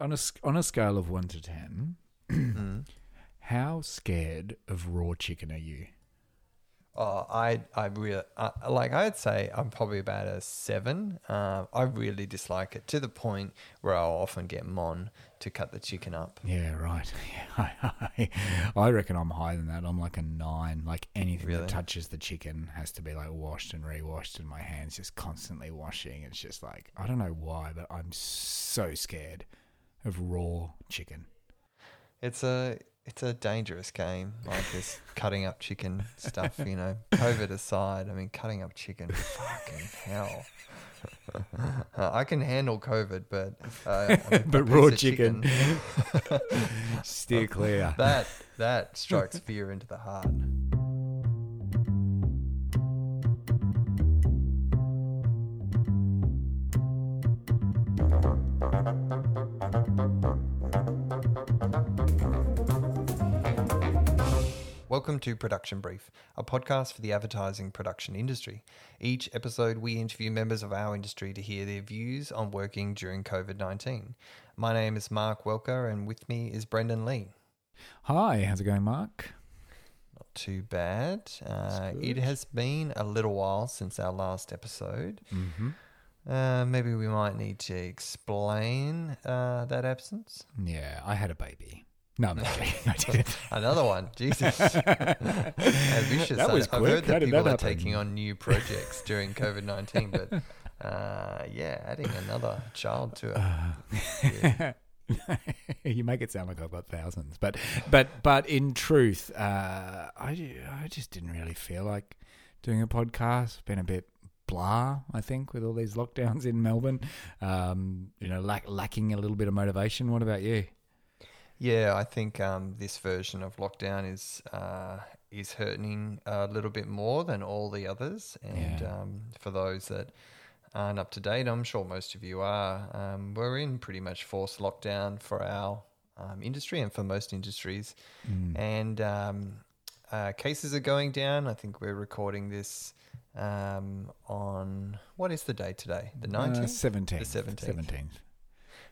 on a on a scale of one to ten, Mm. how scared of raw chicken are you? Oh, I I really uh, like. I'd say I'm probably about a seven. Uh, I really dislike it to the point where I'll often get Mon to cut the chicken up. Yeah, right. Yeah, I, I reckon I'm higher than that. I'm like a nine. Like anything Really? that touches the chicken has to be like washed and rewashed, and my hands just constantly washing. It's just like I don't know why, but I'm so scared of raw chicken. It's a it's a dangerous game, like this cutting up chicken stuff. You know, COVID aside, I mean, cutting up chicken, fucking hell. Uh, I can handle COVID, but uh, I mean, But raw of chicken. Steer clear. that that strikes fear into the heart. Welcome to Production Brief, a podcast for the advertising production industry. Each episode, we interview members of our industry to hear their views on working during COVID 19. My name is Mark Welker, and with me is Brendan Lee. Hi, how's it going, Mark? Not too bad. Uh, it has been a little while since our last episode. Mm-hmm. Uh, maybe we might need to explain uh, that absence. Yeah, I had a baby. No, I'm not joking. I didn't. Another one, Jesus. ambitious. That I- was I've heard that people that are taking on new projects during COVID nineteen, but uh, yeah, adding another child to it. Yeah. you make it sound like I've got thousands, but but but in truth, uh, I I just didn't really feel like doing a podcast. Been a bit blah, I think, with all these lockdowns in Melbourne. Um, you know, lack, lacking a little bit of motivation. What about you? Yeah, I think um, this version of lockdown is uh, is hurting a little bit more than all the others. And Yeah. um, for those that aren't up to date, I'm sure most of you are. Um, we're in pretty much forced lockdown for our um, industry and for most industries. Mm. And um, uh, cases are going down. I think we're recording this um, on what is the day today? The Uh, nineteenth. 17th. The 17th. 17th.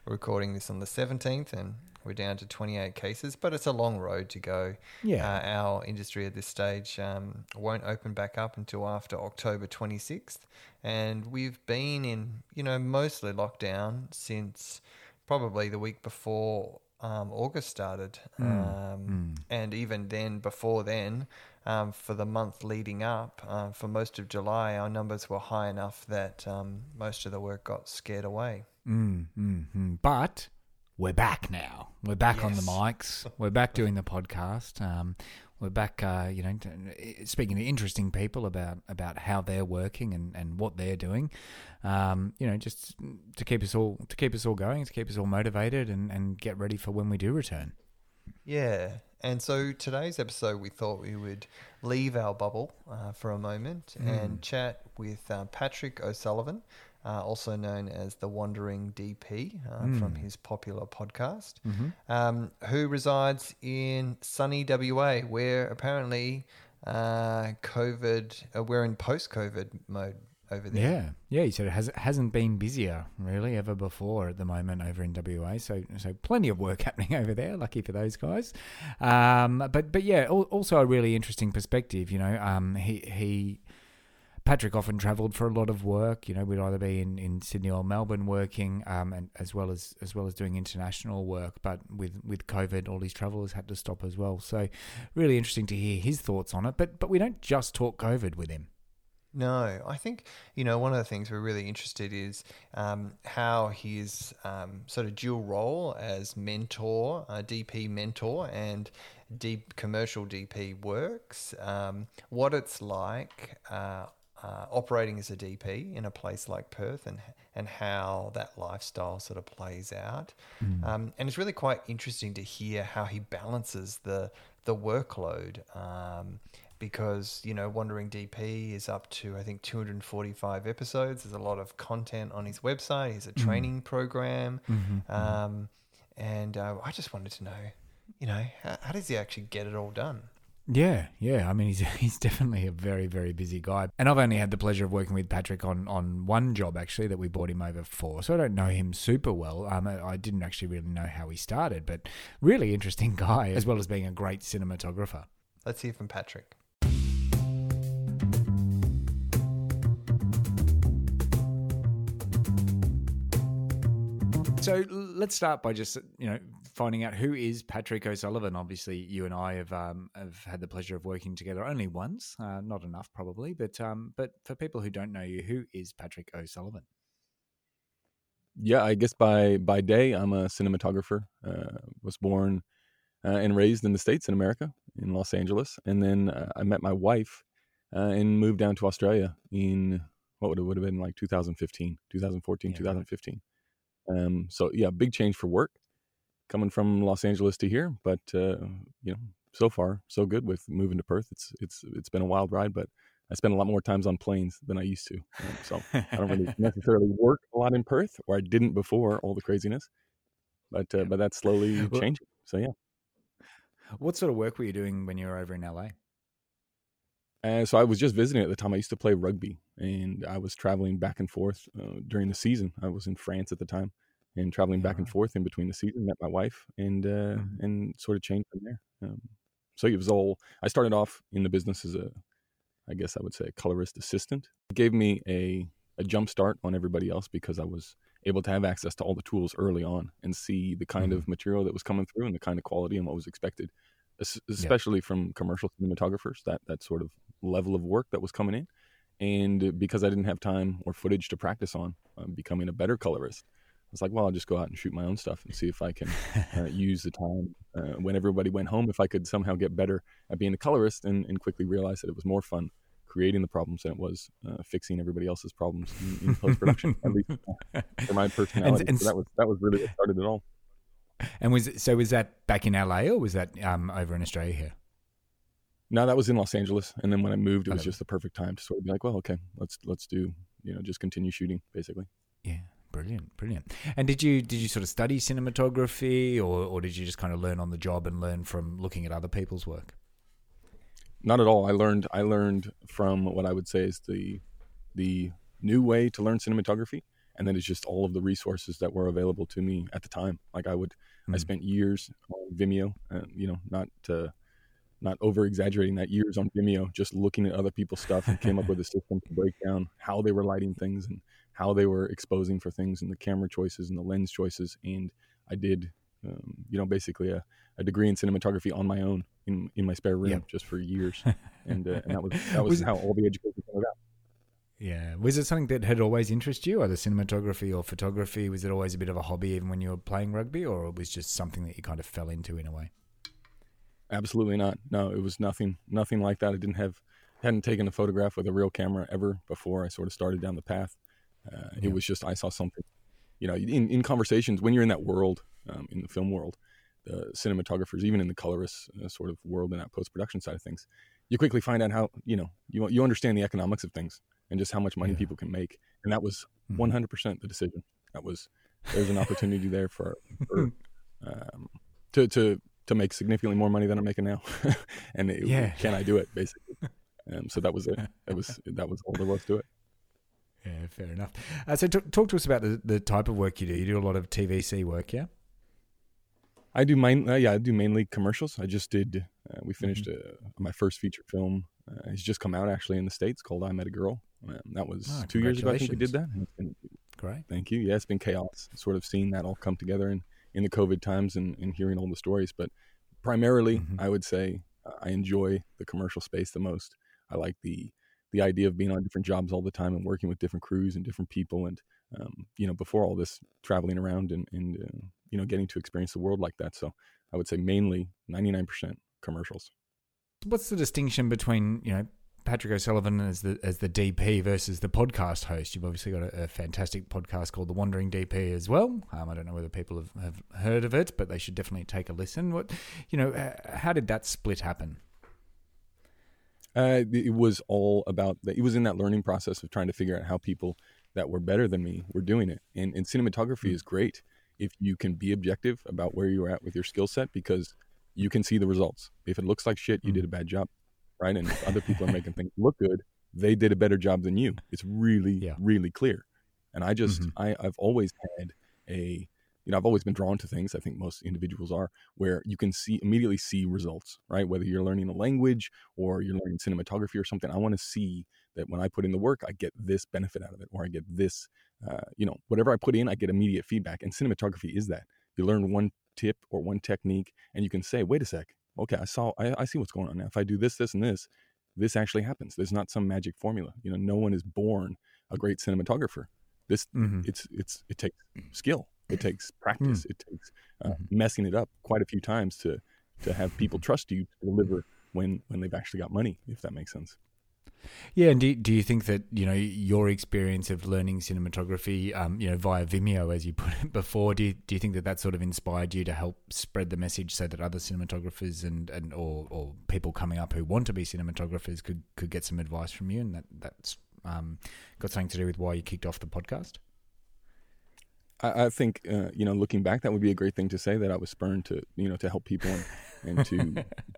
Recording this on the 17th, and we're down to 28 cases, but it's a long road to go. Yeah. Uh, our industry at this stage um, won't open back up until after October 26th, and we've been in, you know, mostly lockdown since probably the week before um, August started, um, and even then, before then. Um, for the month leading up, uh, for most of July, our numbers were high enough that um, most of the work got scared away. Mm, mm, mm. But we're back now. We're back on the mics. We're back doing the podcast. Um, we're back, uh, you know, speaking to interesting people about about how they're working and, and what they're doing. Um, you know, just to keep us all to keep us all going, to keep us all motivated, and, and get ready for when we do return. Yeah. And so today's episode, we thought we would leave our bubble uh, for a moment and chat with uh, Patrick O'Sullivan, uh, also known as the Wandering DP uh, from his popular podcast, um, who resides in sunny WA, where apparently uh, COVID, uh, we're in post COVID mode over there. Yeah, yeah. He said it has hasn't been busier really ever before at the moment over in WA. So so plenty of work happening over there. Lucky for those guys. Um, but but yeah, al- also a really interesting perspective. You know, um, he he. Patrick often travelled for a lot of work. You know, we'd either be in, in Sydney or Melbourne working, um, and as well as as well as doing international work. But with, with COVID, all his travel has had to stop as well. So, really interesting to hear his thoughts on it. But but we don't just talk COVID with him. No, I think you know one of the things we're really interested is um, how his um, sort of dual role as mentor, uh, DP mentor, and deep commercial DP works. Um, what it's like uh, uh, operating as a DP in a place like Perth, and and how that lifestyle sort of plays out. Um, and it's really quite interesting to hear how he balances the the workload. Because you know Wandering DP is up to I think 245 episodes. There's a lot of content on his website. He's a training program, um, and uh, I just wanted to know, you know, how, how does he actually get it all done? Yeah, yeah. I mean, he's he's definitely a very very busy guy, and I've only had the pleasure of working with Patrick on on one job actually that we brought him over for. So I don't know him super well. Um, I didn't actually really know how he started, but really interesting guy as well as being a great cinematographer. Let's hear from Patrick. So let's start by just you know finding out who is Patrick O'Sullivan. Obviously, you and I have um, have had the pleasure of working together only once, uh, not enough probably, but um, but for people who don't know you, who is Patrick O'Sullivan? Yeah, I guess by by day I'm a cinematographer. Uh, was born uh, and raised in the states in America in Los Angeles, and then uh, I met my wife uh, and moved down to Australia in what would it would have been like 2015, 2014, yeah. 2015. Um, so yeah, big change for work coming from Los Angeles to here, but uh, you know, so far so good with moving to Perth. It's it's it's been a wild ride, but I spend a lot more times on planes than I used to. Um, so I don't really necessarily work a lot in Perth, or I didn't before all the craziness. But uh, but that's slowly changing. So yeah. What sort of work were you doing when you were over in LA? Uh, so I was just visiting at the time. I used to play rugby, and I was traveling back and forth uh, during the season. I was in France at the time, and traveling back and forth in between the season. Met my wife, and uh, mm-hmm. and sort of changed from there. Um, so it was all. I started off in the business as a, I guess I would say, a colorist assistant. It gave me a a jump start on everybody else because I was able to have access to all the tools early on and see the kind mm-hmm. of material that was coming through and the kind of quality and what was expected especially yeah. from commercial cinematographers, that that sort of level of work that was coming in. And because I didn't have time or footage to practice on, um, becoming a better colorist, I was like, well, I'll just go out and shoot my own stuff and see if I can uh, use the time uh, when everybody went home, if I could somehow get better at being a colorist and, and quickly realize that it was more fun creating the problems than it was uh, fixing everybody else's problems in, in post production, at least for my personality. And, and so that was that was really what started it all. And was so was that back in LA or was that um, over in Australia here? No, that was in Los Angeles. And then when I moved, it was just the perfect time to sort of be like, well, okay, let's let's do you know just continue shooting basically. Yeah, brilliant, brilliant. And did you did you sort of study cinematography, or or did you just kind of learn on the job and learn from looking at other people's work? Not at all. I learned I learned from what I would say is the the new way to learn cinematography and then it's just all of the resources that were available to me at the time. Like I would, mm-hmm. I hmm. spent years on Vimeo, and you know, not to, not over exaggerating that years on Vimeo, just looking at other people's stuff and came up with a system to break down how they were lighting things and how they were exposing for things and the camera choices and the lens choices. And I did, um, you know, basically a, a, degree in cinematography on my own in in my spare room yep. just for years, and, uh, and that was that was, was how all the education came about. Yeah. Was it something that had always interested you, either cinematography or photography? Was it always a bit of a hobby even when you were playing rugby, or it was just something that you kind of fell into in a way? Absolutely not. No, it was nothing, nothing like that. I didn't have, hadn't taken a photograph with a real camera ever before I sort of started down the path. Uh, yeah. It was just, I saw something, you know, in, in conversations, when you're in that world, um, in the film world, the cinematographers, even in the colorist uh, sort of world and that post production side of things, you quickly find out how, you know, you, you understand the economics of things and just how much money yeah. people can make. And that was mm-hmm. 100% the decision. That was there's an opportunity there for, for um, to to to make significantly more money than I'm making now, and it, yeah. can I do it basically? Um, so that was it. That was that was all there was to it. Yeah, fair enough. Uh, so t- talk to us about the, the type of work you do. You do a lot of TVC work, yeah? I do main, uh, yeah, I do mainly commercials. I just did. Uh, we finished mm-hmm. Uh, my first feature film. Uh, it's just come out actually in the states called "I Met a Girl." Um, that was oh, two years ago. I think we did that. Been, Great. Thank you. Yeah, it's been chaos. Sort of seeing that all come together in in the COVID times and, and hearing all the stories. But primarily, mm-hmm. I would say uh, I enjoy the commercial space the most. I like the the idea of being on different jobs all the time and working with different crews and different people and um, you know before all this traveling around and, and uh, you know getting to experience the world like that so i would say mainly 99% commercials what's the distinction between you know Patrick O'Sullivan as the as the DP versus the podcast host. You've obviously got a, a fantastic podcast called The Wandering DP as well. Um, I don't know whether people have, have heard of it, but they should definitely take a listen. What you know, uh, how did that split happen? Uh, it was all about that. It was in that learning process of trying to figure out how people that were better than me were doing it. And, and cinematography mm-hmm. is great if you can be objective about where you're at with your skill set because you can see the results. If it looks like shit, you did a bad job, right? And if other people are making things look good, they did a better job than you. It's really, Yeah. really clear. And I just, Mhm. I, I've always had a, you know, I've always been drawn to things. I think most individuals are where you can see immediately see results, right? Whether you're learning a language or you're learning cinematography or something, I want to see that when I put in the work, I get this benefit out of it, or I get this, uh, you know, whatever I put in, I get immediate feedback. And cinematography is that you learn one tip or one technique, and you can say, wait a sec, okay, I saw, I, I see what's going on now. If I do this, this, and this, this actually happens. There's not some magic formula. You know, no one is born a great cinematographer. This Mhm. it's it's it takes skill it takes practice Hmm. it takes uh, Mm-hmm. messing it up quite a few times to to have people trust you to deliver when when they've actually got money if that makes sense Yeah, and do, do you think that you know your experience of learning cinematography, um, you know, via Vimeo, as you put it before, do you, do you think that that sort of inspired you to help spread the message so that other cinematographers and, and or, or people coming up who want to be cinematographers could, could get some advice from you, and that that's um, got something to do with why you kicked off the podcast? I, think uh, you know looking back that would be a great thing to say that I was spurned to you know to help people and, and to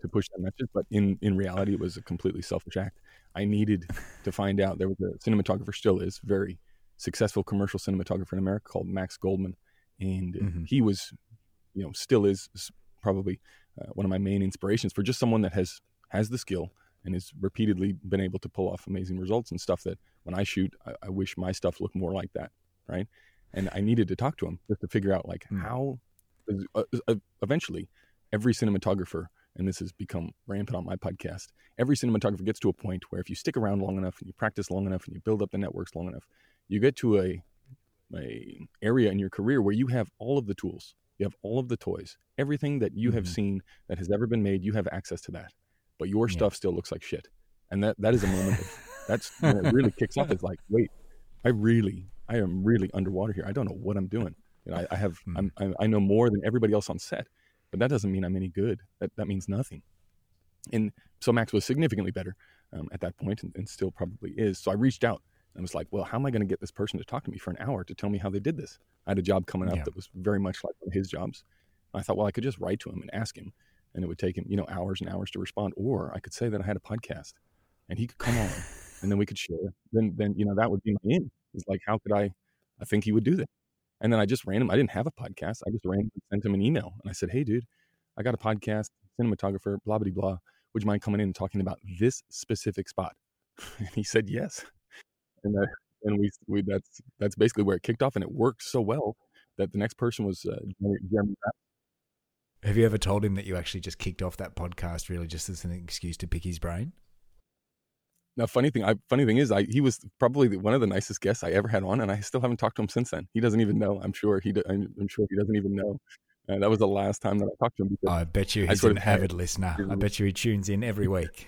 to push that message but in in reality it was a completely selfish act I needed to find out there was a cinematographer still is very successful commercial cinematographer in America called Max Goldman and Mhm. he was you know still is probably uh, one of my main inspirations for just someone that has has the skill and has repeatedly been able to pull off amazing results and stuff that when I shoot I, I wish my stuff looked more like that right and I needed to talk to him just to figure out like Mm. how uh, uh, eventually every cinematographer and this has become rampant on my podcast every cinematographer gets to a point where if you stick around long enough and you practice long enough and you build up the networks long enough you get to a a area in your career where you have all of the tools you have all of the toys everything that you have Mhm. seen that has ever been made you have access to that but your Yeah. stuff still looks like shit and that that is a moment of that's when it really kicks off it's like wait i really i am really underwater here i don't know what i'm doing you know, I, I have. I'm, I, I know more than everybody else on set but that doesn't mean i'm any good. That, that means nothing. And so max was significantly better um, at that point and, and still probably is. So i reached out and was like well how am i going to get this person to talk to me for an hour to tell me how they did this? I had a job coming up Yeah. that was very much like his jobs. I thought well i could just write to him and ask him and it would take him you know hours and hours to respond or i could say that i had a podcast and he could come on and then we could share. Then then you know that would be my in it's like how could i i think he would do that and then i just ran him i didn't have a podcast i just ran sent him an email and i said hey dude i got a podcast cinematographer blah blah blah would you mind coming in and talking about this specific spot and he said yes and that and we we that's that's basically where it kicked off and it worked so well that the next person was uh, Jeremy-. Have you ever told him that you actually just kicked off that podcast really just as an excuse to pick his brain? Now, funny thing, I, funny thing is, I he was probably the, one of the nicest guests I ever had on, and I still haven't talked to him since then. He doesn't even know. I'm sure he. do- I'm, I'm sure he doesn't even know. And that was the last time that I talked to him because I bet you he's an avid listener. I bet you he tunes in every week.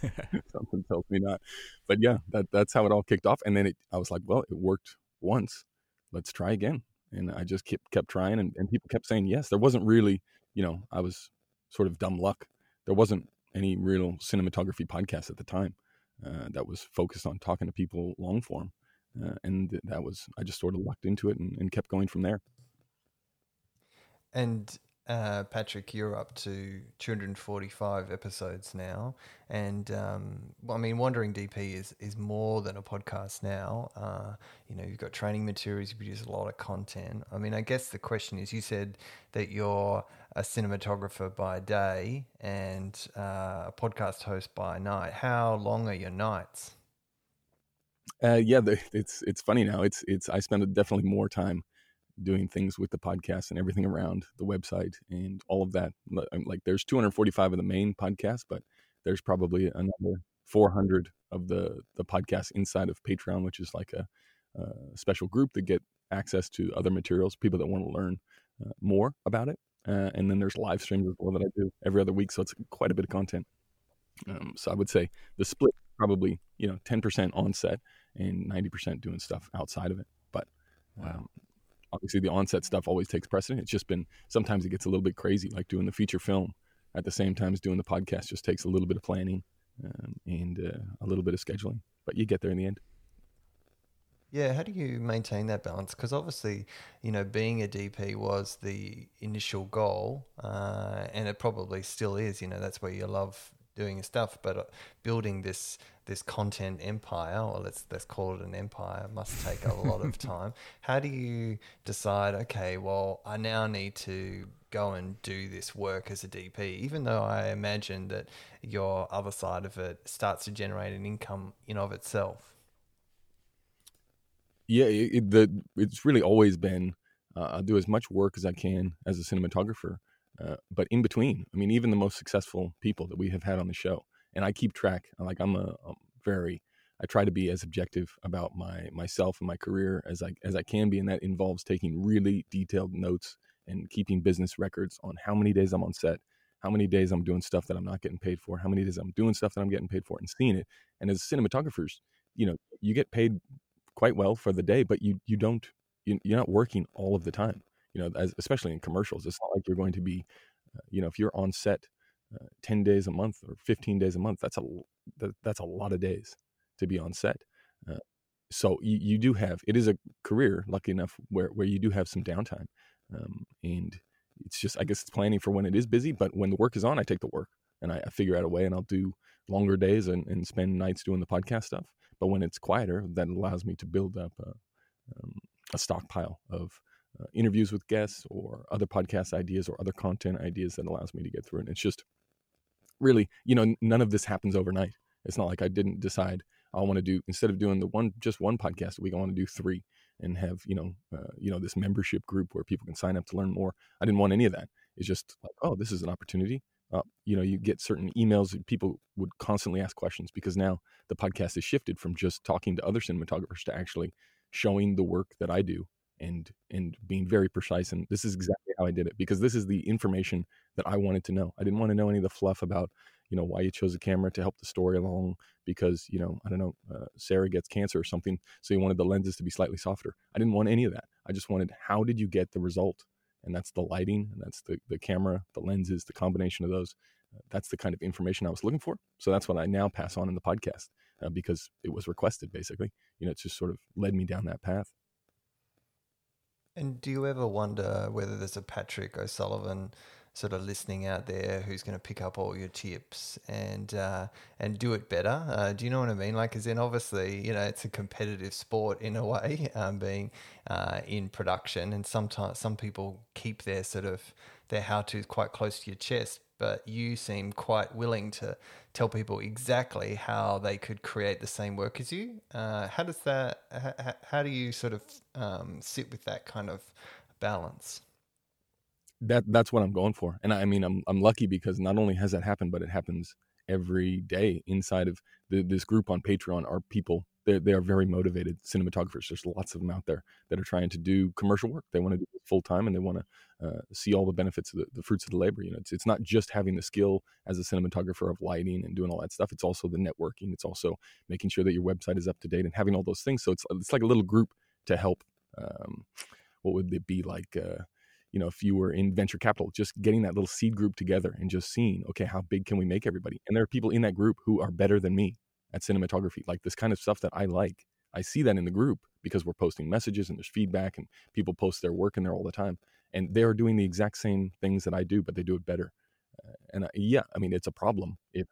something tells me not. But yeah, that that's how it all kicked off. And then it, I was like, well, it worked once. Let's try again. And I just kept kept trying, and, and people kept saying yes. There wasn't really, you know, I was sort of dumb luck. There wasn't any real cinematography podcast at the time that was focused on talking to people long form, uh, and that was I just sort of lucked into it and, and kept going from there. And uh, Patrick, you're up to 245 episodes now, and um, I mean, Wandering DP is is more than a podcast now. Uh, you know, you've got training materials, you produce a lot of content. I mean, I guess the question is, you said that you're a cinematographer by day and uh, a podcast host by night. How long are your nights? Uh, yeah, it's it's funny now. It's it's I spend definitely more time doing things with the podcast and everything around the website and all of that. Like there's 245 of the main podcast, but there's probably another 400 of the the podcast inside of Patreon, which is like a, a special group that get access to other materials, people that want to learn uh, more about it. Uh, and then there's live streams as well that I do every other week, so it's quite a bit of content. Um, so I would say the split probably you know 10% on set and 90% doing stuff outside of it. But Wow. um, obviously, the onset stuff always takes precedent. It's just been sometimes it gets a little bit crazy, like doing the feature film at the same time as doing the podcast. Just takes a little bit of planning um, and uh, a little bit of scheduling, but you get there in the end. Yeah, how do you maintain that balance? Because obviously, you know, being a DP was the initial goal, uh, and it probably still is. You know, that's where you love doing stuff. But uh, building this this content empire, or let's let's call it an empire, must take a lot of time. How do you decide? Okay, well, I now need to go and do this work as a DP, even though I imagine that your other side of it starts to generate an income in of itself yeah, it, the it's really always been uh, I'll do as much work as I can as a cinematographer, uh, but in between, I mean, even the most successful people that we have had on the show, and I keep track. Like I'm a, a very I try to be as objective about my myself and my career as I as I can be, and that involves taking really detailed notes and keeping business records on how many days I'm on set, how many days I'm doing stuff that I'm not getting paid for, how many days I'm doing stuff that I'm getting paid for, and seeing it. And as cinematographers, you know, you get paid quite well for the day, but you you don't you, you're not working all of the time. You know, as, especially in commercials, it's not like you're going to be, uh, you know, if you're on set uh, ten days a month or fifteen days a month, that's a that, that's a lot of days to be on set. Uh, so you, you do have it is a career, lucky enough, where where you do have some downtime, um, and it's just I guess it's planning for when it is busy. But when the work is on, I take the work and I, I figure out a way, and I'll do longer days and, and spend nights doing the podcast stuff. But when it's quieter, that allows me to build up a, um, a stockpile of uh, interviews with guests or other podcast ideas or other content ideas that allows me to get through it. And it's just really, you know, none of this happens overnight. It's not like I didn't decide I want to do instead of doing the one just one podcast a week, I want to do three and have you know uh, you know this membership group where people can sign up to learn more. I didn't want any of that. It's just like, oh, this is an opportunity uh, you know, you get certain emails. People would constantly ask questions because now the podcast has shifted from just talking to other cinematographers to actually showing the work that I do and and being very precise. And this is exactly how I did it because this is the information that I wanted to know. I didn't want to know any of the fluff about you know why you chose a camera to help the story along because you know I don't know uh, Sarah gets cancer or something, so you wanted the lenses to be slightly softer. I didn't want any of that. I just wanted how did you get the result and that's the lighting and that's the, the camera the lenses the combination of those uh, that's the kind of information i was looking for so that's what i now pass on in the podcast uh, because it was requested basically you know it just sort of led me down that path and do you ever wonder whether there's a patrick o'sullivan sort of listening out there who's going to pick up all your tips and uh, and do it better. Uh, do you know what I mean? Like, as in, obviously, you know, it's a competitive sport in a way, um, being uh, in production, and sometimes some people keep their sort of their how tos quite close to your chest. But you seem quite willing to tell people exactly how they could create the same work as you. Uh, how does that? How, how do you sort of um, sit with that kind of balance? that that's what I'm going for. And I, I mean, I'm I'm lucky because not only has that happened, but it happens every day inside of the, this group on Patreon are people. They they are very motivated cinematographers. There's lots of them out there that are trying to do commercial work. They want to do it full time and they want to uh, see all the benefits of the, the, fruits of the labor. You know, it's it's not just having the skill as a cinematographer of lighting and doing all that stuff. It's also the networking. It's also making sure that your website is up to date and having all those things. So it's it's like a little group to help. Um, what would it be like? Uh, you know, if you were in venture capital, just getting that little seed group together and just seeing, okay, how big can we make everybody? And there are people in that group who are better than me at cinematography, like this kind of stuff that I like. I see that in the group because we're posting messages and there's feedback and people post their work in there all the time. And they're doing the exact same things that I do, but they do it better. Uh, and I, yeah, I mean, it's a problem if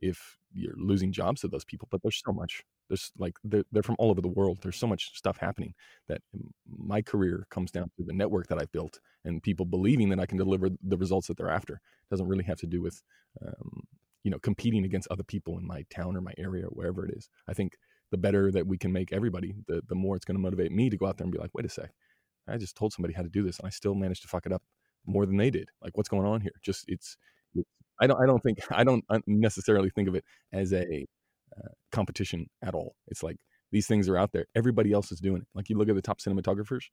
if you're losing jobs to those people, but there's so much there's like they're, they're from all over the world. There's so much stuff happening that my career comes down to the network that I've built and people believing that I can deliver the results that they're after. It doesn't really have to do with, um, you know, competing against other people in my town or my area or wherever it is. I think the better that we can make everybody, the the more it's going to motivate me to go out there and be like, wait a sec, I just told somebody how to do this and I still managed to fuck it up more than they did. Like, what's going on here? Just it's, it's I don't I don't think I don't necessarily think of it as a uh, competition at all. It's like these things are out there. Everybody else is doing it. Like you look at the top cinematographers,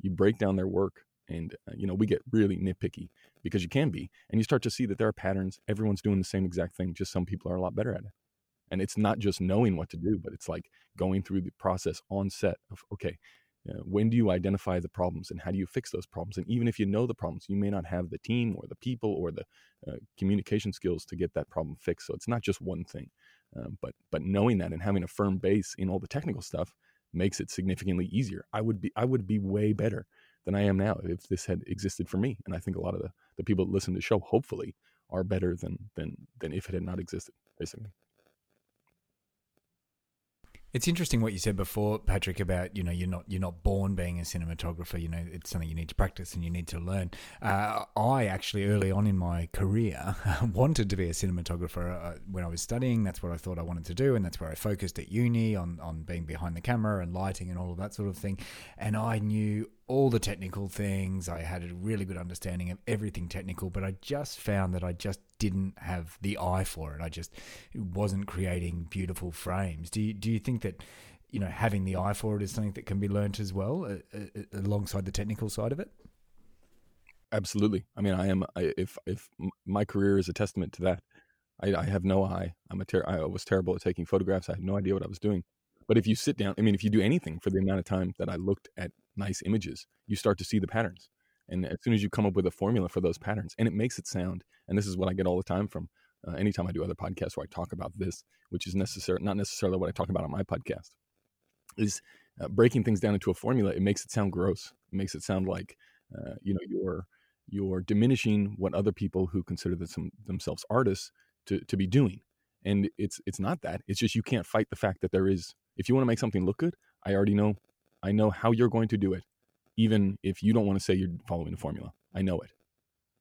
you break down their work, and uh, you know we get really nitpicky because you can be, and you start to see that there are patterns. Everyone's doing the same exact thing. Just some people are a lot better at it. And it's not just knowing what to do, but it's like going through the process on set of okay, uh, when do you identify the problems and how do you fix those problems? And even if you know the problems, you may not have the team or the people or the uh, communication skills to get that problem fixed. So it's not just one thing. Um, but but knowing that and having a firm base in all the technical stuff makes it significantly easier. I would be I would be way better than I am now if this had existed for me. And I think a lot of the, the people that listen to the show hopefully are better than than than if it had not existed, basically. It's interesting what you said before, Patrick, about you know you're not you're not born being a cinematographer. You know it's something you need to practice and you need to learn. Uh, I actually early on in my career wanted to be a cinematographer uh, when I was studying. That's what I thought I wanted to do, and that's where I focused at uni on on being behind the camera and lighting and all of that sort of thing. And I knew all the technical things. I had a really good understanding of everything technical, but I just found that I just didn't have the eye for it. I just wasn't creating beautiful frames. Do you, do you think that you know having the eye for it is something that can be learnt as well, uh, uh, alongside the technical side of it? Absolutely. I mean, I am. I, if if my career is a testament to that, I, I have no eye. I'm a ter- I was terrible at taking photographs. I had no idea what I was doing. But if you sit down, I mean, if you do anything for the amount of time that I looked at nice images, you start to see the patterns. And as soon as you come up with a formula for those patterns, and it makes it sound, and this is what I get all the time from uh, anytime I do other podcasts where I talk about this, which is necessary, not necessarily what I talk about on my podcast, is uh, breaking things down into a formula. It makes it sound gross. It makes it sound like uh, you know you're you're diminishing what other people who consider them, themselves artists to, to be doing. And it's it's not that. It's just you can't fight the fact that there is. If you want to make something look good, I already know I know how you're going to do it, even if you don't want to say you're following the formula. I know it,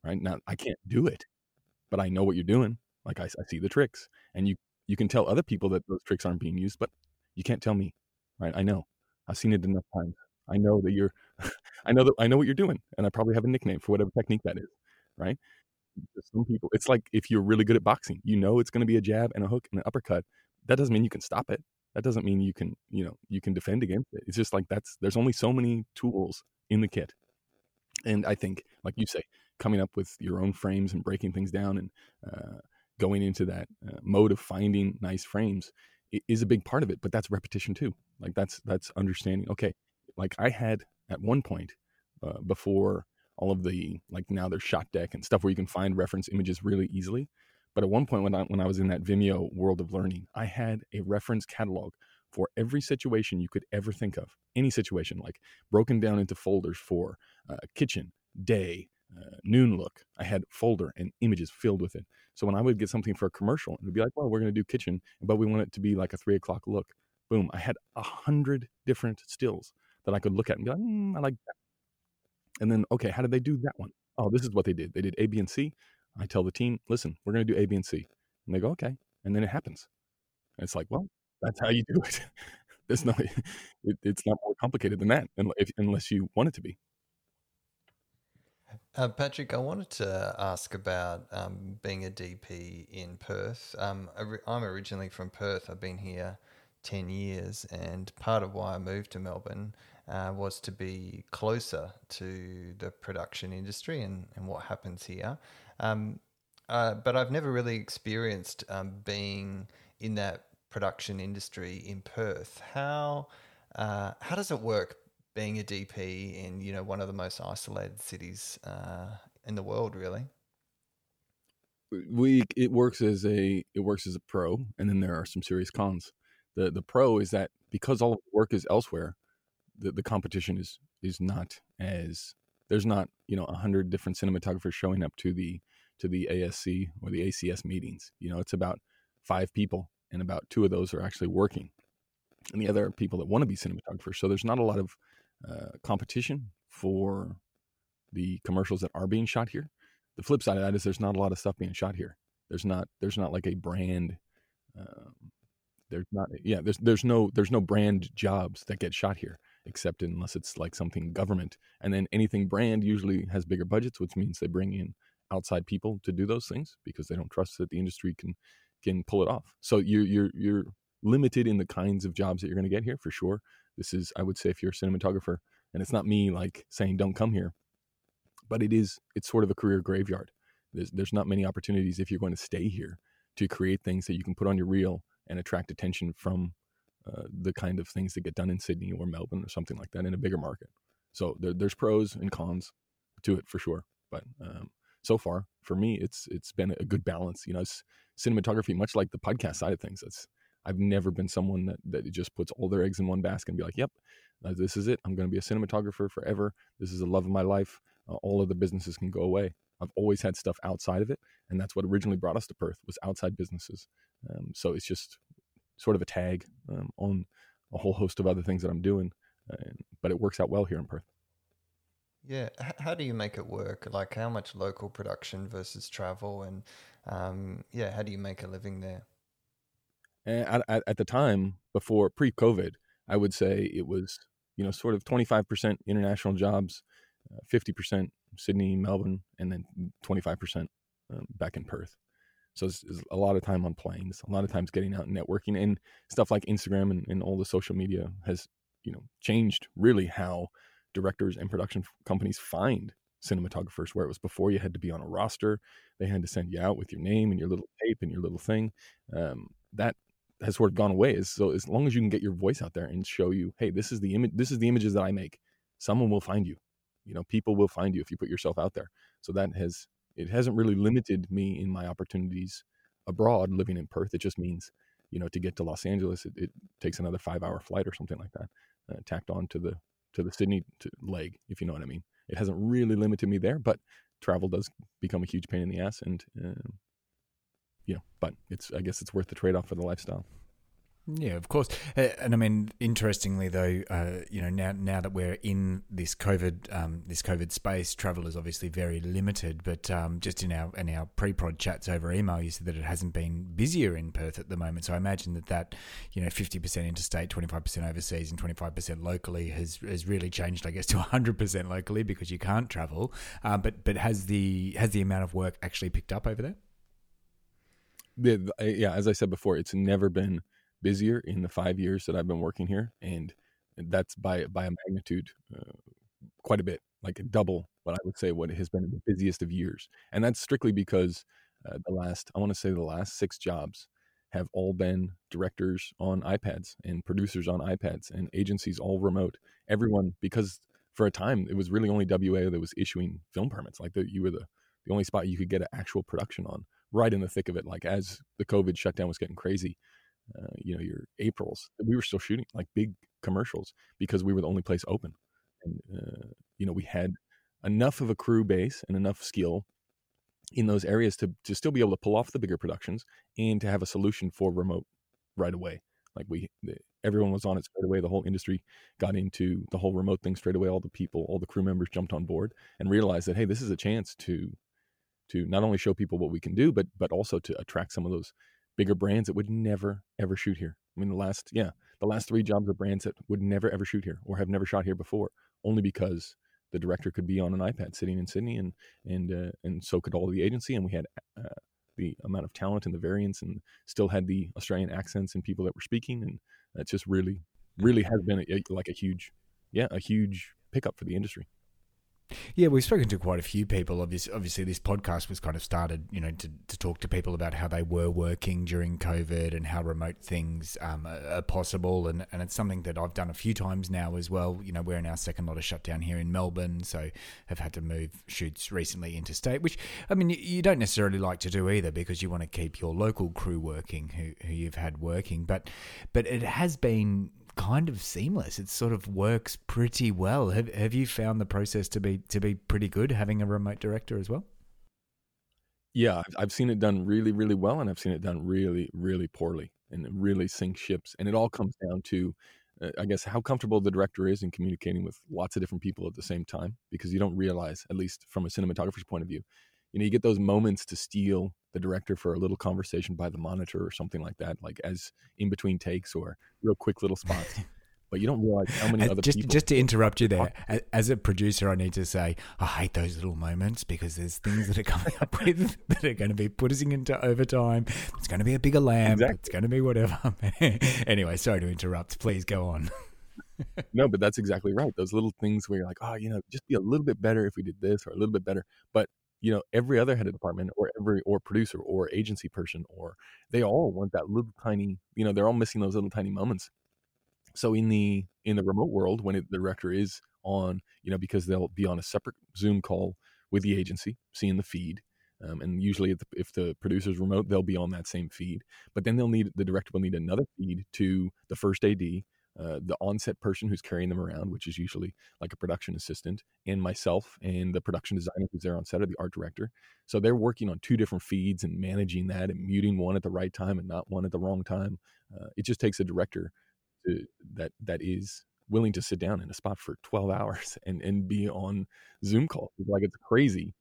right? Now I can't do it, but I know what you're doing. Like I, I see the tricks, and you you can tell other people that those tricks aren't being used, but you can't tell me, right? I know. I've seen it enough times. I know that you're, I know that I know what you're doing, and I probably have a nickname for whatever technique that is, right? Some people, it's like if you're really good at boxing, you know it's going to be a jab and a hook and an uppercut. That doesn't mean you can stop it that doesn't mean you can you know you can defend against it. It's just like that's there's only so many tools in the kit. And i think like you say coming up with your own frames and breaking things down and uh, going into that uh, mode of finding nice frames is a big part of it but that's repetition too. Like that's that's understanding okay like i had at one point uh, before all of the like now there's ShotDeck and stuff where you can find reference images really easily but at one point when I, when I was in that Vimeo world of learning, I had a reference catalog for every situation you could ever think of. Any situation, like broken down into folders for uh, kitchen, day, uh, noon look. I had folder and images filled with it. So when I would get something for a commercial, it would be like, well, we're going to do kitchen, but we want it to be like a three o'clock look. Boom. I had a hundred different stills that I could look at and be like, mm, I like that. And then, okay, how did they do that one? Oh, this is what they did. They did A, B, and C. I tell the team, listen, we're going to do A, B, and C. And they go, okay. And then it happens. And it's like, well, that's how you do it. There's no, it, it's not more complicated than that if, unless you want it to be. Uh, Patrick, I wanted to ask about um, being a DP in Perth. Um, I'm originally from Perth. I've been here 10 years, and part of why I moved to Melbourne uh, was to be closer to the production industry and, and what happens here. Um, uh, but I've never really experienced um, being in that production industry in Perth. How uh, how does it work being a DP in you know one of the most isolated cities uh, in the world, really? We it works as a it works as a pro, and then there are some serious cons. The the pro is that because all of the work is elsewhere, the, the competition is is not as there's not you know a hundred different cinematographers showing up to the to the ASC or the ACS meetings. You know, it's about five people, and about two of those are actually working, and the other people that want to be cinematographers. So there's not a lot of uh, competition for the commercials that are being shot here. The flip side of that is there's not a lot of stuff being shot here. There's not there's not like a brand. Um, there's not yeah there's there's no there's no brand jobs that get shot here except unless it's like something government and then anything brand usually has bigger budgets which means they bring in outside people to do those things because they don't trust that the industry can can pull it off. So you're you're you're limited in the kinds of jobs that you're going to get here for sure. This is I would say if you're a cinematographer, and it's not me like saying don't come here, but it is it's sort of a career graveyard. There's there's not many opportunities if you're going to stay here to create things that you can put on your reel and attract attention from uh, the kind of things that get done in Sydney or Melbourne or something like that in a bigger market. So there, there's pros and cons to it for sure. But um, so far for me, it's it's been a good balance. You know, cinematography, much like the podcast side of things. It's I've never been someone that, that just puts all their eggs in one basket and be like, yep, uh, this is it. I'm going to be a cinematographer forever. This is the love of my life. Uh, all of the businesses can go away. I've always had stuff outside of it, and that's what originally brought us to Perth was outside businesses. Um, so it's just sort of a tag um, on a whole host of other things that I'm doing, uh, but it works out well here in Perth. Yeah, H- how do you make it work? Like, how much local production versus travel, and um, yeah, how do you make a living there? And at, at the time, before pre-COVID, I would say it was you know sort of 25% international jobs, uh, 50% Sydney, Melbourne, and then 25% um, back in Perth. So it's, it's, a lot of time on planes, a lot of times getting out and networking, and stuff like Instagram and, and all the social media has you know changed really how directors and production companies find cinematographers where it was before you had to be on a roster. They had to send you out with your name and your little tape and your little thing. Um, that has sort of gone away. So as long as you can get your voice out there and show you hey this is the image this is the images that i make someone will find you. You know people will find you if you put yourself out there. So that has it hasn't really limited me in my opportunities abroad living in perth. It just means you know to get to los angeles it, it takes another five hour flight or something like that uh, tacked on to the to the Sydney leg, if you know what I mean. It hasn't really limited me there, but travel does become a huge pain in the ass, and uh, you know, but it's I guess it's worth the trade off for the lifestyle. Yeah, of course. Uh, and I mean, interestingly though, uh, you know, now now that we're in this COVID um, this COVID space, travel is obviously very limited. But um, just in our in our pre-prod chats over email, you said that it hasn't been busier in Perth at the moment. So I imagine that that you know fifty percent interstate, twenty five percent overseas, and twenty five percent locally has has really changed, I guess, to hundred percent locally because you can't travel. Uh, but but has the has the amount of work actually picked up over there? Yeah, yeah. As I said before, it's never been busier in the five years that I've been working here, and that's by by a magnitude uh, quite a bit, like a double what I would say what has been the busiest of years, and that's strictly because uh, the last I want to say the last six jobs have all been directors on iPads and producers on iPads and agencies all remote. Everyone because for a time it was really only WA that was issuing film permits, like the, you were the the only spot you could get an actual production on right in the thick of it. Like as the COVID shutdown was getting crazy, uh, you know, your Aprils, we were still shooting like big commercials because we were the only place open. And, uh, you know, we had enough of a crew base and enough skill in those areas to, to still be able to pull off the bigger productions and to have a solution for remote right away. Like we, everyone was on it straight away. The whole industry got into the whole remote thing straight away. All the people, all the crew members jumped on board and realized that, Hey, this is a chance to, to not only show people what we can do, but, but also to attract some of those bigger brands that would never ever shoot here. I mean, the last yeah, the last three jobs are brands that would never ever shoot here or have never shot here before, only because the director could be on an iPad sitting in Sydney, and and uh, and so could all the agency, and we had uh, the amount of talent and the variance, and still had the Australian accents and people that were speaking, and it's just really really has been a, like a huge yeah a huge pickup for the industry. Yeah, we've spoken to quite a few people. Obviously, obviously, this podcast was kind of started, you know, to, to talk to people about how they were working during COVID and how remote things um, are, possible. And, and it's something that I've done a few times now as well. You know, we're in our second lot of shutdown here in Melbourne, so have had to move shoots recently interstate, which, I mean, you, don't necessarily like to do either because you want to keep your local crew working who, who you've had working. But, but it has been kind of seamless. It sort of works pretty well. Have have you found the process to be to be pretty good having a remote director as well? Yeah, I've seen it done really, really well, and I've seen it done really, really poorly, and it really sinks ships. And it all comes down to, uh, I guess, how comfortable the director is in communicating with lots of different people at the same time, because you don't realize, at least from a cinematographer's point of view, you know, you get those moments to steal the director for a little conversation by the monitor or something like that, like as in between takes or real quick little spots. but you don't realize how many uh, other just, people. Just to interrupt you there, as a producer, I need to say I hate those little moments because there's things that are coming up with that are going to be putting into overtime. It's going to be a bigger lamp. Exactly. It's going to be whatever. anyway, sorry to interrupt. Please go on. no, but that's exactly right. Those little things where you're like, oh, you know, just be a little bit better if we did this or a little bit better. But you know every other head of department or every or producer or agency person or they all want that little tiny you know they're all missing those little tiny moments so in the in the remote world when it, the director is on you know because they'll be on a separate zoom call with the agency seeing the feed Um, and usually, if the, if the producer's remote, they'll be on that same feed. But then they'll need the director will need another feed to the first AD, uh, the onset person who's carrying them around, which is usually like a production assistant, and myself and the production designer who's there on set or the art director. So they're working on two different feeds and managing that and muting one at the right time and not one at the wrong time. Uh, it just takes a director to, that that is willing to sit down in a spot for 12 hours and, and be on Zoom calls. Like it's crazy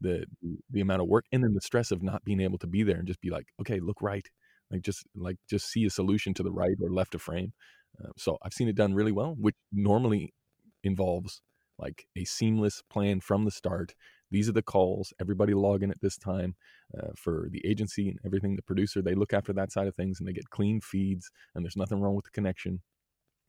the the amount of work and then the stress of not being able to be there and just be like, okay, look right. Like just like just see a solution to the right or left of frame. Uh, so I've seen it done really well, which normally involves like a seamless plan from the start. These are the calls. Everybody log in at this time uh, for the agency and everything. The producer they look after that side of things and they get clean feeds and there's nothing wrong with the connection.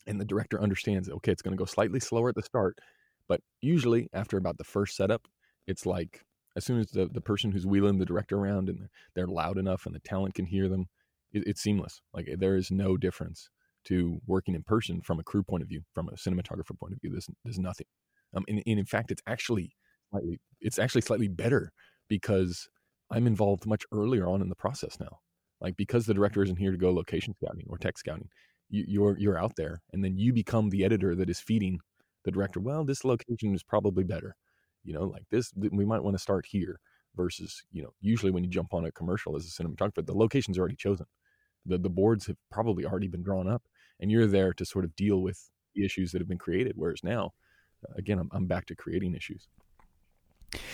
And the director understands that okay, it's going to go slightly slower at the start, but usually after about the first setup, it's like as soon as the, the person who's wheeling the director around and they're loud enough and the talent can hear them, it, it's seamless. Like there is no difference to working in person from a crew point of view, from a cinematographer point of view. There's there's nothing. Um, and, and in fact, it's actually slightly it's actually slightly better because I'm involved much earlier on in the process now. Like because the director isn't here to go location scouting or tech scouting, you, you're you're out there, and then you become the editor that is feeding the director. Well, this location is probably better you know like this we might want to start here versus you know usually when you jump on a commercial as a cinematographer the location's already chosen the the boards have probably already been drawn up and you're there to sort of deal with the issues that have been created whereas now again i'm, I'm back to creating issues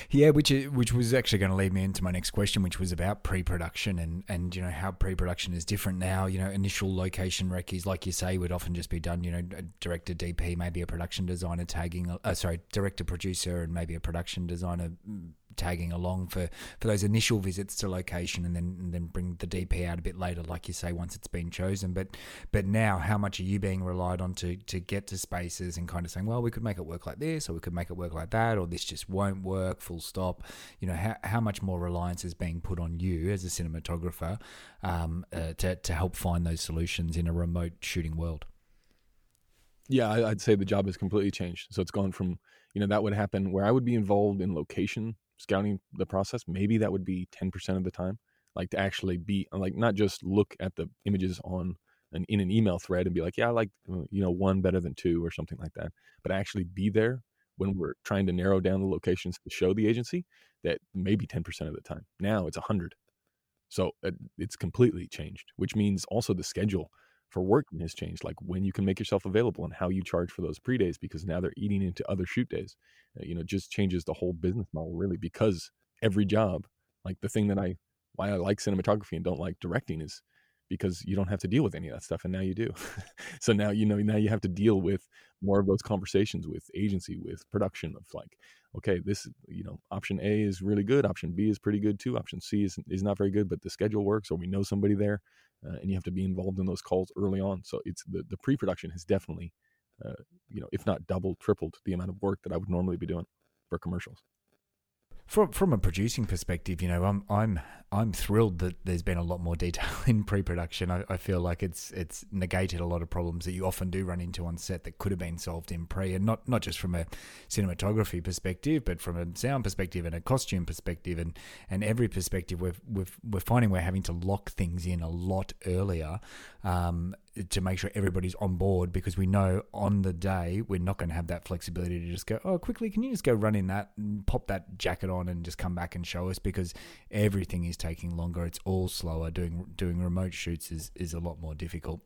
yeah, which which was actually going to lead me into my next question, which was about pre-production and and you know how pre-production is different now. You know, initial location recce's, like you say, would often just be done. You know, director, DP, maybe a production designer tagging. Uh, sorry, director, producer, and maybe a production designer mm, tagging along for, for those initial visits to location and then and then bring the DP out a bit later, like you say, once it's been chosen. But but now how much are you being relied on to to get to spaces and kind of saying, well, we could make it work like this, or we could make it work like that, or this just won't work, full stop. You know, how, how much more reliance is being put on you as a cinematographer um, uh, to, to help find those solutions in a remote shooting world? Yeah, I'd say the job has completely changed. So it's gone from, you know, that would happen where I would be involved in location scouting the process, maybe that would be 10% of the time. Like to actually be like not just look at the images on an in an email thread and be like, yeah, I like uh, you know one better than two or something like that, but actually be there when we're trying to narrow down the locations to show the agency. That maybe 10% of the time. Now it's 100. So uh, it's completely changed, which means also the schedule for working has changed, like when you can make yourself available and how you charge for those pre days, because now they're eating into other shoot days. Uh, you know, just changes the whole business model really, because every job, like the thing that I, why I like cinematography and don't like directing is because you don't have to deal with any of that stuff and now you do so now you know now you have to deal with more of those conversations with agency with production of like okay this you know option a is really good option b is pretty good too option c is, is not very good but the schedule works or we know somebody there uh, and you have to be involved in those calls early on. So it's the, the pre-production has definitely uh, you know if not doubled tripled the amount of work that i would normally be doing for commercials from from a producing perspective, you know, I'm I'm I'm thrilled that there's been a lot more detail in pre-production. I, I, feel like it's it's negated a lot of problems that you often do run into on set that could have been solved in pre, and not not just from a cinematography perspective, but from a sound perspective and a costume perspective, and and every perspective. We're we're, we're finding we're having to lock things in a lot earlier. Um, to make sure everybody's on board because we know on the day we're not going to have that flexibility to just go, oh, quickly, can you just go run in that pop that jacket on and just come back and show us because everything is taking longer. It's all slower. Doing doing remote shoots is, is a lot more difficult.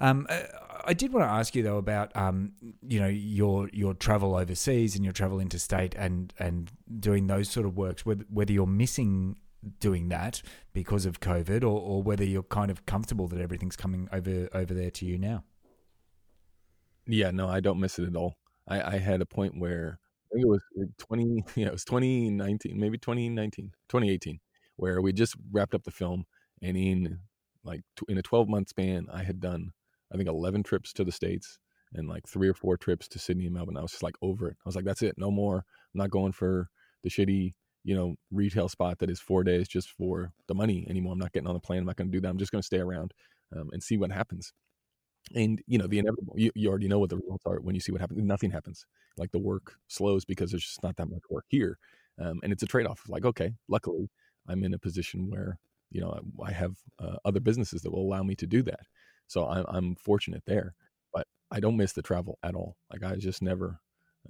Um, uh, I did want to ask you though about um, you know your your travel overseas and your travel interstate and and doing those sort of works. Whether whether you're missing doing that because of COVID, or, or whether you're kind of comfortable that everything's coming over over there to you now. Yeah, no, I don't miss it at all. I, I had a point where I think it was uh, 20, yeah, it was 2019, maybe 2019, 2018, where we just wrapped up the film. And in like, in a 12 month span, I had done, I think, 11 trips to the States and like three or four trips to Sydney and Melbourne. I was just like over it. I was like, that's it. No more. I'm not going for the shitty you know, retail spot that is four days just for the money anymore. I'm not getting on the plane. I'm not going to do that. I'm just going to stay around um, and see what happens. And you know, the inevitable. You, you already know what the results are when you see what happens. Nothing happens. Like the work slows because there's just not that much work here. um, and it's a trade-off like okay luckily i'm in a position where you know i, I have uh, other businesses that will allow me to do that so I'm, I'm fortunate there but i don't miss the travel at all like i just never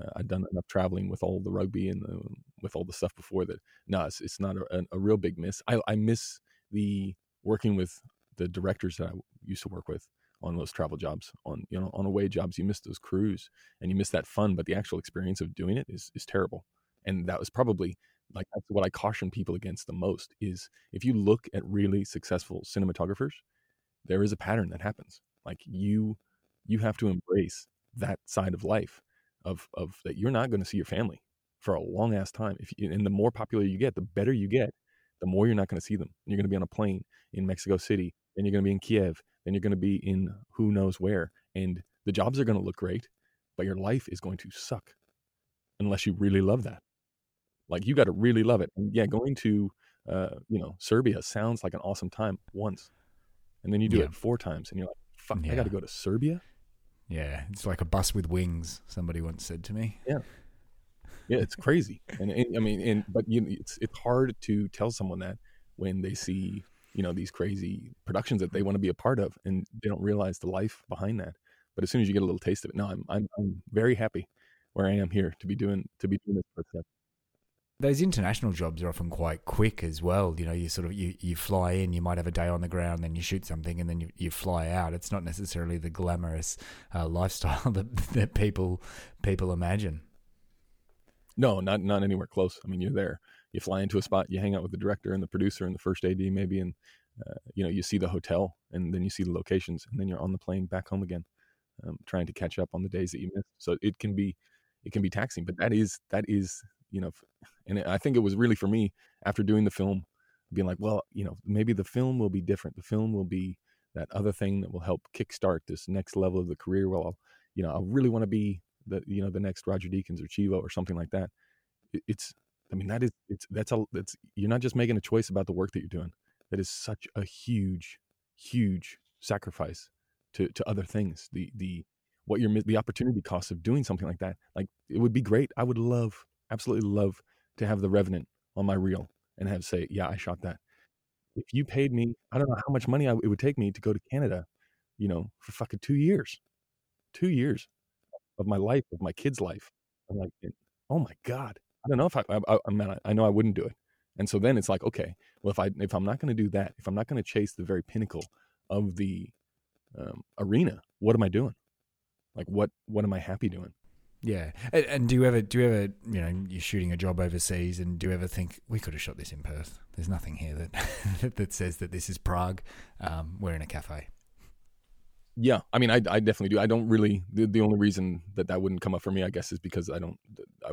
uh, I've done enough traveling with all the rugby and the, with all the stuff before that. No, it's, it's not a, a, real big miss. I, I miss the working with the directors that I used to work with on those travel jobs on you know on away jobs you miss those crews and you miss that fun but the actual experience of doing it is is terrible and that was probably like that's what i caution people against the most is if you look at really successful cinematographers there is a pattern that happens like you you have to embrace that side of life of of that you're not going to see your family for a long ass time. If you, and the more popular you get the better you get the more you're not going to see them. You're going to be on a plane in mexico city then you're going to be in kiev then you're going to be in who knows where and the jobs are going to look great but your life is going to suck unless you really love that. Like you got to really love it. And yeah going to uh, you know serbia sounds like an awesome time once and then you do yeah. it four times and you're like fuck yeah. i got to go to serbia yeah it's like a bus with wings somebody once said to me. Yeah. Yeah it's crazy. And, and i mean and but you it's it's hard to tell someone that when they see you know these crazy productions that they want to be a part of and they don't realize the life behind that. But as soon as you get a little taste of it no i'm i'm, I'm very happy where i am here to be doing to be doing this for those international jobs are often quite quick as well. You know, you sort of you, you fly in, you might have a day on the ground, then you shoot something, and then you, you fly out. It's not necessarily the glamorous uh, lifestyle that that people people imagine. No, not not anywhere close. I mean, you're there you fly into a spot, you hang out with the director and the producer and the first AD maybe, and uh, you know you see the hotel and then you see the locations, and then you're on the plane back home again, um, trying to catch up on the days that you missed. So it can be it can be taxing, but that is that is you know, and I think it was really for me after doing the film, being like, well, you know, maybe the film will be different. The film will be that other thing that will help kickstart this next level of the career. Well, I'll, you know, I really want to be the you know the next Roger Deakins or Chivo or something like that. It's I mean, that is it's that's a that's you're not just making a choice about the work that you're doing. That is such a huge, huge sacrifice to to other things. The the what you're the opportunity cost of doing something like that. Like it would be great. I would love, absolutely love to have the Revenant on my reel and have say, yeah, I shot that. If you paid me, I don't know how much money I, it would take me to go to Canada, you know, for fucking two years, two years of my life, of my kid's life. I'm like, oh my god, I don't know if I, I, I, mean, I know I wouldn't do it. And so then it's like, okay, well, if I, if I'm not going to do that, if I'm not going to chase the very pinnacle of the um, arena, what am I doing? Like, what, what am I happy doing? Yeah, and, and, do you ever, do you ever, you know, you're shooting a job overseas, and do you ever think we could have shot this in Perth? There's nothing here that that says that this is Prague. Um, we're in a cafe. Yeah, I mean, I, I definitely do. I don't really. The, the only reason that that wouldn't come up for me, I guess, is because I don't.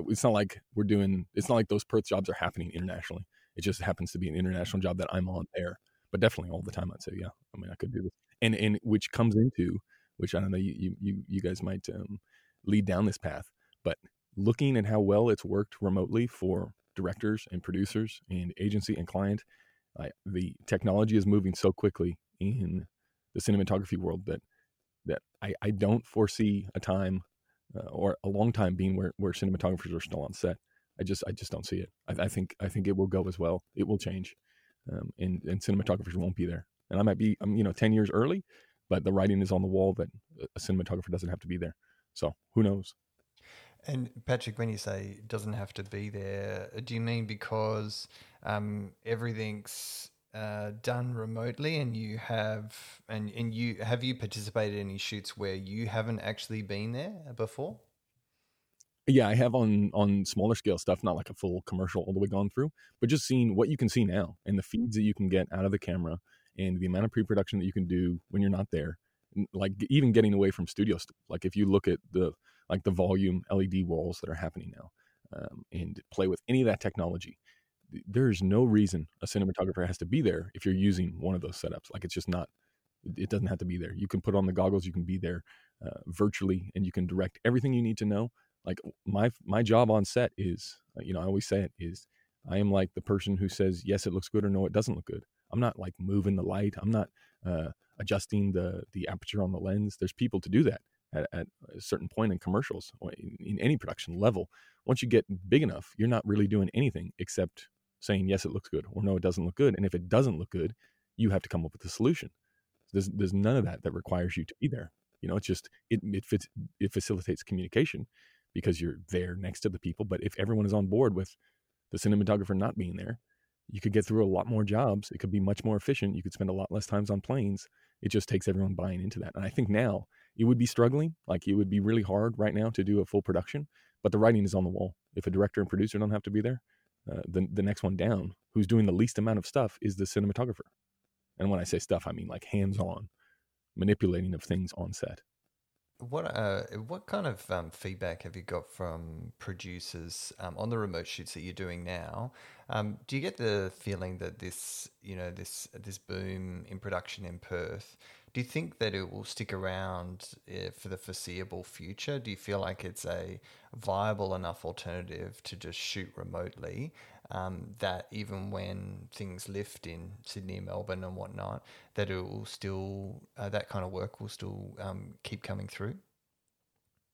It's not like we're doing. It's not like those Perth jobs are happening internationally. It just happens to be an international job that I'm on there. But definitely all the time, I'd say, yeah. I mean, I could do this, and and which comes into, which I don't know, you you you guys might um, lead down this path, but looking at how well it's worked remotely for directors and producers and agency and client, uh, the technology is moving so quickly in the cinematography world that that I, I don't foresee a time uh, or a long time being where, where cinematographers are still on set. I just I just don't see it. I, I think I think it will go as well. It will change, um, and and cinematographers won't be there. And I might be I'm you know ten years early, but the writing is on the wall that a cinematographer doesn't have to be there. So who knows? And Patrick, when you say it doesn't have to be there, do you mean because um, everything's uh, done remotely and you have and, and you have you participated in any shoots where you haven't actually been there before yeah i have on on smaller scale stuff not like a full commercial all the way gone through but just seeing what you can see now and the feeds that you can get out of the camera and the amount of pre-production that you can do when you're not there like even getting away from studio stuff like if you look at the like the volume led walls that are happening now um, and play with any of that technology there's no reason a cinematographer has to be there if you're using one of those setups. Like it's just not. It doesn't have to be there. You can put on the goggles. You can be there uh, virtually, and you can direct everything you need to know. Like my my job on set is, uh, you know, I always say it is, I am like the person who says yes, it looks good, or no, it doesn't look good. I'm not like moving the light. I'm not uh, adjusting the the aperture on the lens. There's people to do that. at, at a certain point in commercials in, in any production level. Once you get big enough, you're not really doing anything except saying yes, it looks good, or no, it doesn't look good. And if it doesn't look good, you have to come up with a solution. There's there's none of that that requires you to be there. You know, it's just it it fits it facilitates communication because you're there next to the people. But if everyone is on board with the cinematographer not being there, you could get through a lot more jobs. It could be much more efficient. You could spend a lot less times on planes. It just takes everyone buying into that. And I think now it would be struggling. Like it would be really hard right now to do a full production, but the writing is on the wall. If a director and producer don't have to be there, uh, the the next one down, who's doing the least amount of stuff, is the cinematographer. And when I say stuff, I mean like hands on, manipulating of things on set. What uh, what kind of um, feedback have you got from producers um, on the remote shoots that you're doing now? Um, do you get the feeling that this, you know, this this boom in production in Perth? Do you think that it will stick around uh, for the foreseeable future? Do you feel like it's a viable enough alternative to just shoot remotely? Um, that even when things lift in Sydney and Melbourne and whatnot, that it will still uh, that kind of work will still um, keep coming through.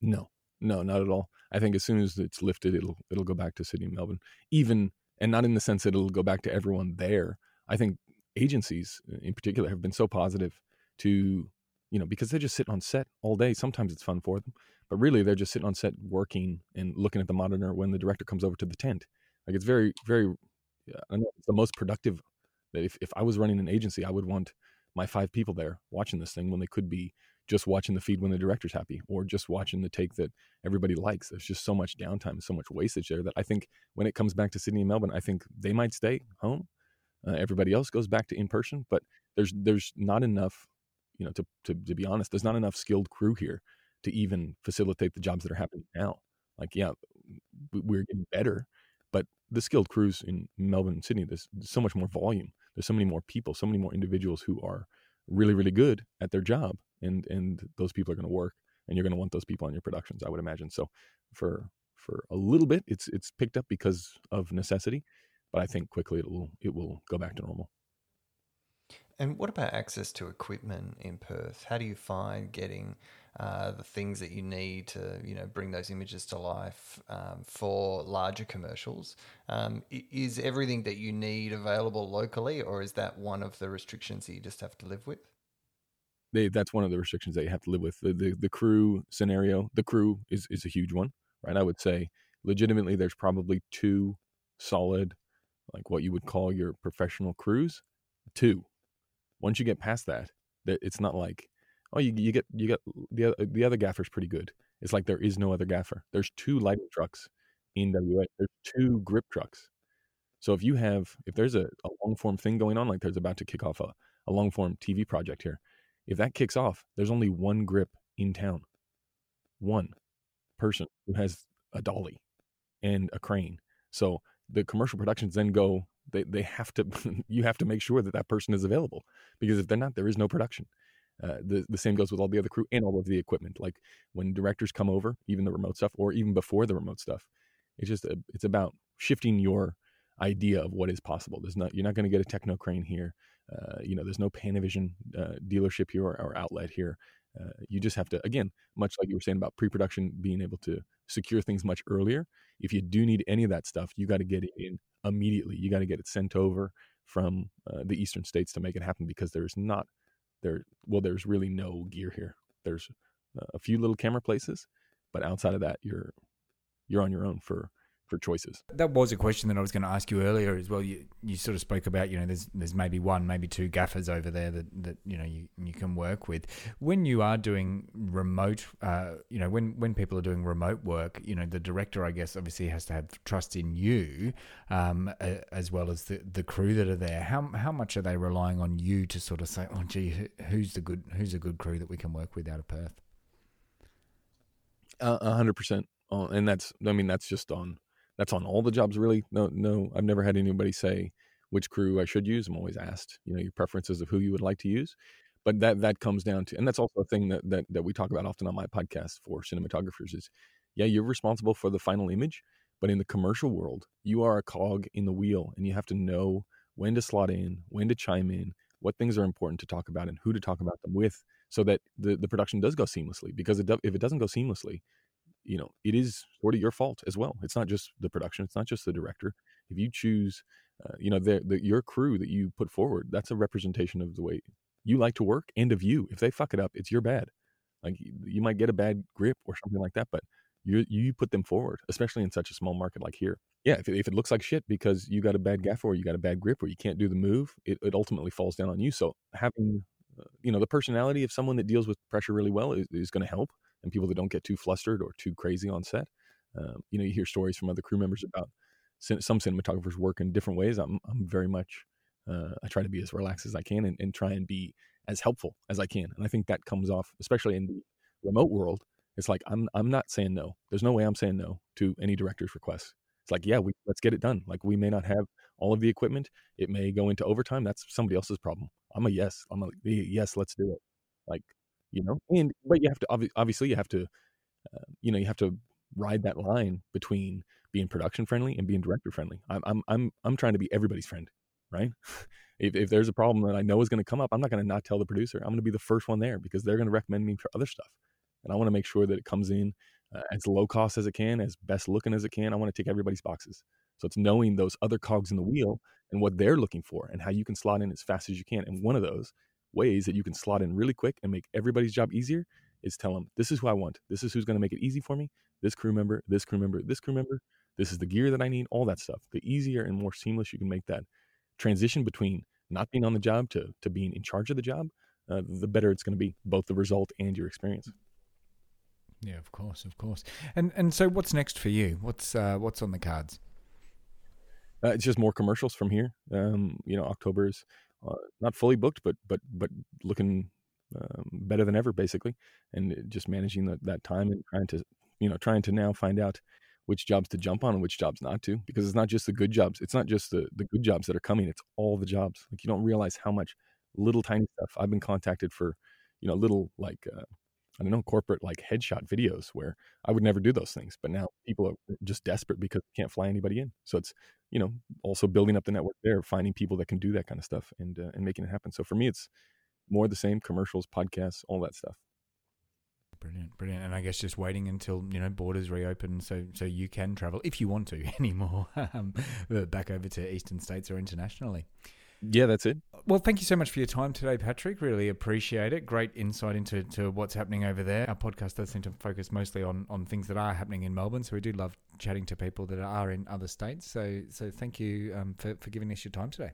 No, no, not at all. I think as soon as it's lifted, it'll it'll go back to Sydney and Melbourne. Even and not in the sense that it'll go back to everyone there. I think agencies in particular have been so positive to you know because they're just sit on set all day. Sometimes it's fun for them, but really they're just sitting on set working and looking at the monitor when the director comes over to the tent. Like it's very very I know it's the most productive. That if if I was running an agency, I would want my five people there watching this thing when they could be just watching the feed when the director's happy or just watching the take that everybody likes. There's just so much downtime, so much wastage there that I think when it comes back to Sydney and Melbourne, I think they might stay home. Uh, everybody else goes back to in person, but there's there's not enough, you know, to, to to be honest, there's not enough skilled crew here to even facilitate the jobs that are happening now. Like, yeah, we're getting better, but the skilled crews in Melbourne and Sydney, there's, so much more volume. There's so many more people, so many more individuals who are really, really good at their job, and and those people are going to work, and you're going to want those people on your productions, I would imagine. So for for a little bit, it's it's picked up because of necessity, but I think quickly it will it will go back to normal. And what about access to equipment in Perth? How do you find getting uh, the things that you need to, you know, bring those images to life um, for larger commercials? Um, is everything that you need available locally, or is that one of the restrictions that you just have to live with? They, that's one of the restrictions that you have to live with. The, the, the crew scenario, the crew is is a huge one, right? I would say legitimately, there's probably two solid, like what you would call your professional crews. Two once you get past that, that it's not like oh you you get you get the the other gaffer's pretty good. It's like there is no other gaffer. There's two lighting mm. trucks in WA. There's two grip trucks. So if you have if there's a, a long form thing going on, like there's about to kick off a, a long form TV project here, if that kicks off, there's only one grip in town. One person who has a dolly and a crane. So the commercial productions then go they they have to you have to make sure that that person is available because if they're not, there is no production. Uh, the the same goes with all the other crew and all of the equipment. Like when directors come over, even the remote stuff, or even before the remote stuff, it's just a, it's about shifting your idea of what is possible. There's not you're not going to get a Technocrane here. Uh, you know, there's no Panavision uh, dealership here or, or outlet here. Uh, you just have to, again, much like you were saying about pre-production, being able to secure things much earlier. If you do need any of that stuff, you got to get it in immediately. You got to get it sent over from uh, the eastern states to make it happen because there's not there. Well, there's really no gear here. There's a few little camera places, but outside of that, you're you're on your own for for choices. That was a question that I was going to ask you earlier as well. You you sort of spoke about you know there's there's maybe one maybe two gaffers over there that, that you know you, you can work with when you are doing remote. Uh, you know when when people are doing remote work, you know the director I guess obviously has to have trust in you um, as well as the the crew that are there. How how much are they relying on you to sort of say oh gee who's the good who's a good crew that we can work with out of Perth? A hundred percent, and that's I mean that's just on that's on all the jobs really? No no i've never had anybody say which crew i should use i'm always asked you know your preferences of who you would like to use but that that comes down to and that's also a thing that that, that we talk about often on my podcast for cinematographers is yeah you're responsible for the final image but in the commercial world you are a cog in the wheel and you have to know when to slot in when to chime in what things are important to talk about and who to talk about them with so that the, the production does go seamlessly because it do, if it doesn't go seamlessly you know it is sort of your fault as well. It's not just the production it's not just the director. If you choose uh, you know the, the your crew that you put forward that's a representation of the way you like to work and of you. If they fuck it up it's your bad. Like you might get a bad grip or something like that but you you put them forward especially in such a small market like here. Yeah if if it looks like shit because you got a bad gaffer or you got a bad grip or you can't do the move it, it ultimately falls down on you. So having uh, you know the personality of someone that deals with pressure really well is, is going to help and people that don't get too flustered or too crazy on set um, you know you hear stories from other crew members about some cinematographers work in different ways. I'm, I'm very much uh, i try to be as relaxed as i can and, and try and be as helpful as i can and i think that comes off especially in the remote world it's like i'm i'm not saying no. There's no way i'm saying no to any director's request it's like yeah we, let's get it done. Like we may not have all of the equipment. It may go into overtime. That's somebody else's problem. I'm a yes. I'm a yes. Let's do it. Like you know, and but you have to obviously you have to, uh, you know, you have to ride that line between being production friendly and being director friendly. I'm I'm I'm I'm trying to be everybody's friend, right? if if there's a problem that I know is going to come up, I'm not going to not tell the producer. I'm going to be the first one there because they're going to recommend me for other stuff, and I want to make sure that it comes in uh, as low cost as it can, as best looking as it can. I want to tick everybody's boxes. So it's knowing those other cogs in the wheel and what they're looking for and how you can slot in as fast as you can. And one of those ways that you can slot in really quick and make everybody's job easier is tell them, this is who I want. This is who's going to make it easy for me. This crew member, this crew member, this crew member. This is the gear that I need, all that stuff. The easier and more seamless you can make that transition between not being on the job to, to being in charge of the job, uh, the better it's going to be, both the result and your experience. Yeah, of course, of course. And and so, what's next for you? What's uh, what's on the cards? Uh, it's just more commercials from here. Um, you know, October's uh, not fully booked, but but but looking um, better than ever, basically, and just managing the, that time and trying to you know trying to now find out which jobs to jump on and which jobs not to, because it's not just the good jobs. It's not just the the good jobs that are coming. It's all the jobs. Like you don't realize how much little tiny stuff. I've been contacted for, you know, little like uh, I don't know, corporate like headshot videos where I would never do those things. But now people are just desperate because they can't fly anybody in. So it's, you know, also building up the network there, finding people that can do that kind of stuff and, uh, and making it happen. So for me, it's more the same commercials, podcasts, all that stuff. Brilliant, brilliant. And I guess just waiting until, you know, borders reopen so, so you can travel if you want to anymore um, back over to eastern states or internationally. Yeah, that's it. Well, thank you so much for your time today, Patrick. Really appreciate it. Great insight into to what's happening over there. Our podcast does seem to focus mostly on, on things that are happening in Melbourne, so we do love chatting to people that are in other states. So, so thank you um, for, for giving us your time today.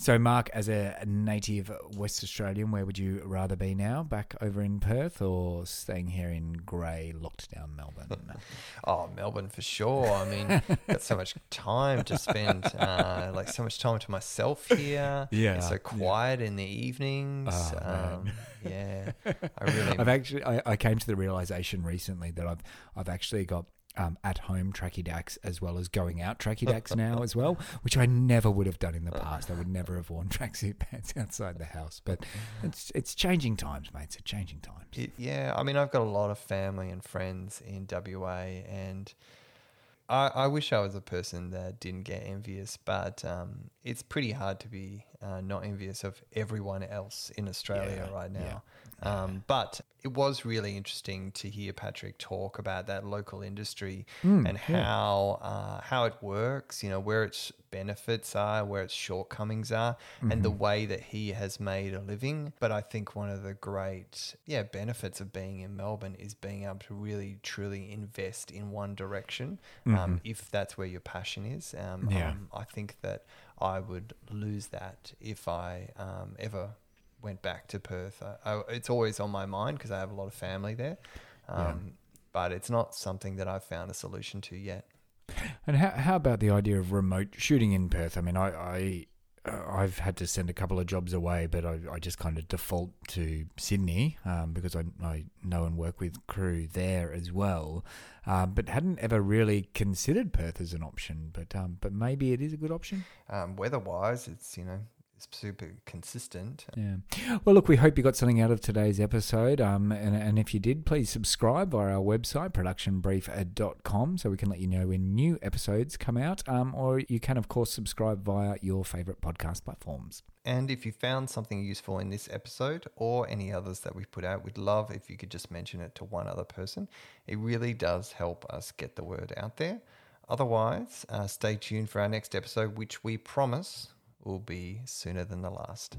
So, Mark, as a native West Australian, where would you rather be now? Back over in Perth or staying here in grey, locked down Melbourne? oh, Melbourne for sure. I mean, got so much time to spend, uh, like so much time to myself here. Yeah. It's so quiet yeah. in the evenings. Oh, um, yeah. I really. I've actually, I, I came to the realization recently that I've, I've actually got um, at home tracky dacks as well as going out tracky dacks now as well, which I never would have done in the past. I would never have worn tracksuit pants outside the house, but it's it's changing times, mate. It's changing times. It, yeah, I mean, I've got a lot of family and friends in WA, and I, I wish I was a person that didn't get envious, but um, it's pretty hard to be uh, not envious of everyone else in Australia yeah, right now. Yeah. Um, but it was really interesting to hear Patrick talk about that local industry mm, and how yeah. uh, how it works. You know where its benefits are, where its shortcomings are, mm-hmm. and the mm-hmm. way that he has made a living. But I think one of the great yeah benefits of being in Melbourne is being able to really truly invest in one direction, um, mm-hmm. um, if that's where your passion is. Um, yeah. Um, I think that I would lose that if I um, ever went back to Perth. I, I, it's always on my mind because I have a lot of family there, um, yeah. but it's not something that I've found a solution to yet. And how how about the idea of remote shooting in Perth? I mean, I, I uh, I've had to send a couple of jobs away, but I, I just kind of default to Sydney um, because I, I know and work with crew there as well. Um, but hadn't ever really considered Perth as an option. But um, but maybe it is a good option. Um, weather wise, it's you know super consistent. Yeah. Well, look, we hope you got something out of today's episode. Um, and, and if you did, please subscribe via our website, productionbrief.com, so we can let you know when new episodes come out. Um, or you can, of course, subscribe via your favorite podcast platforms. And if you found something useful in this episode or any others that we've put out, we'd love if you could just mention it to one other person. It really does help us get the word out there. Otherwise, uh, stay tuned for our next episode, which we promise will be sooner than the last.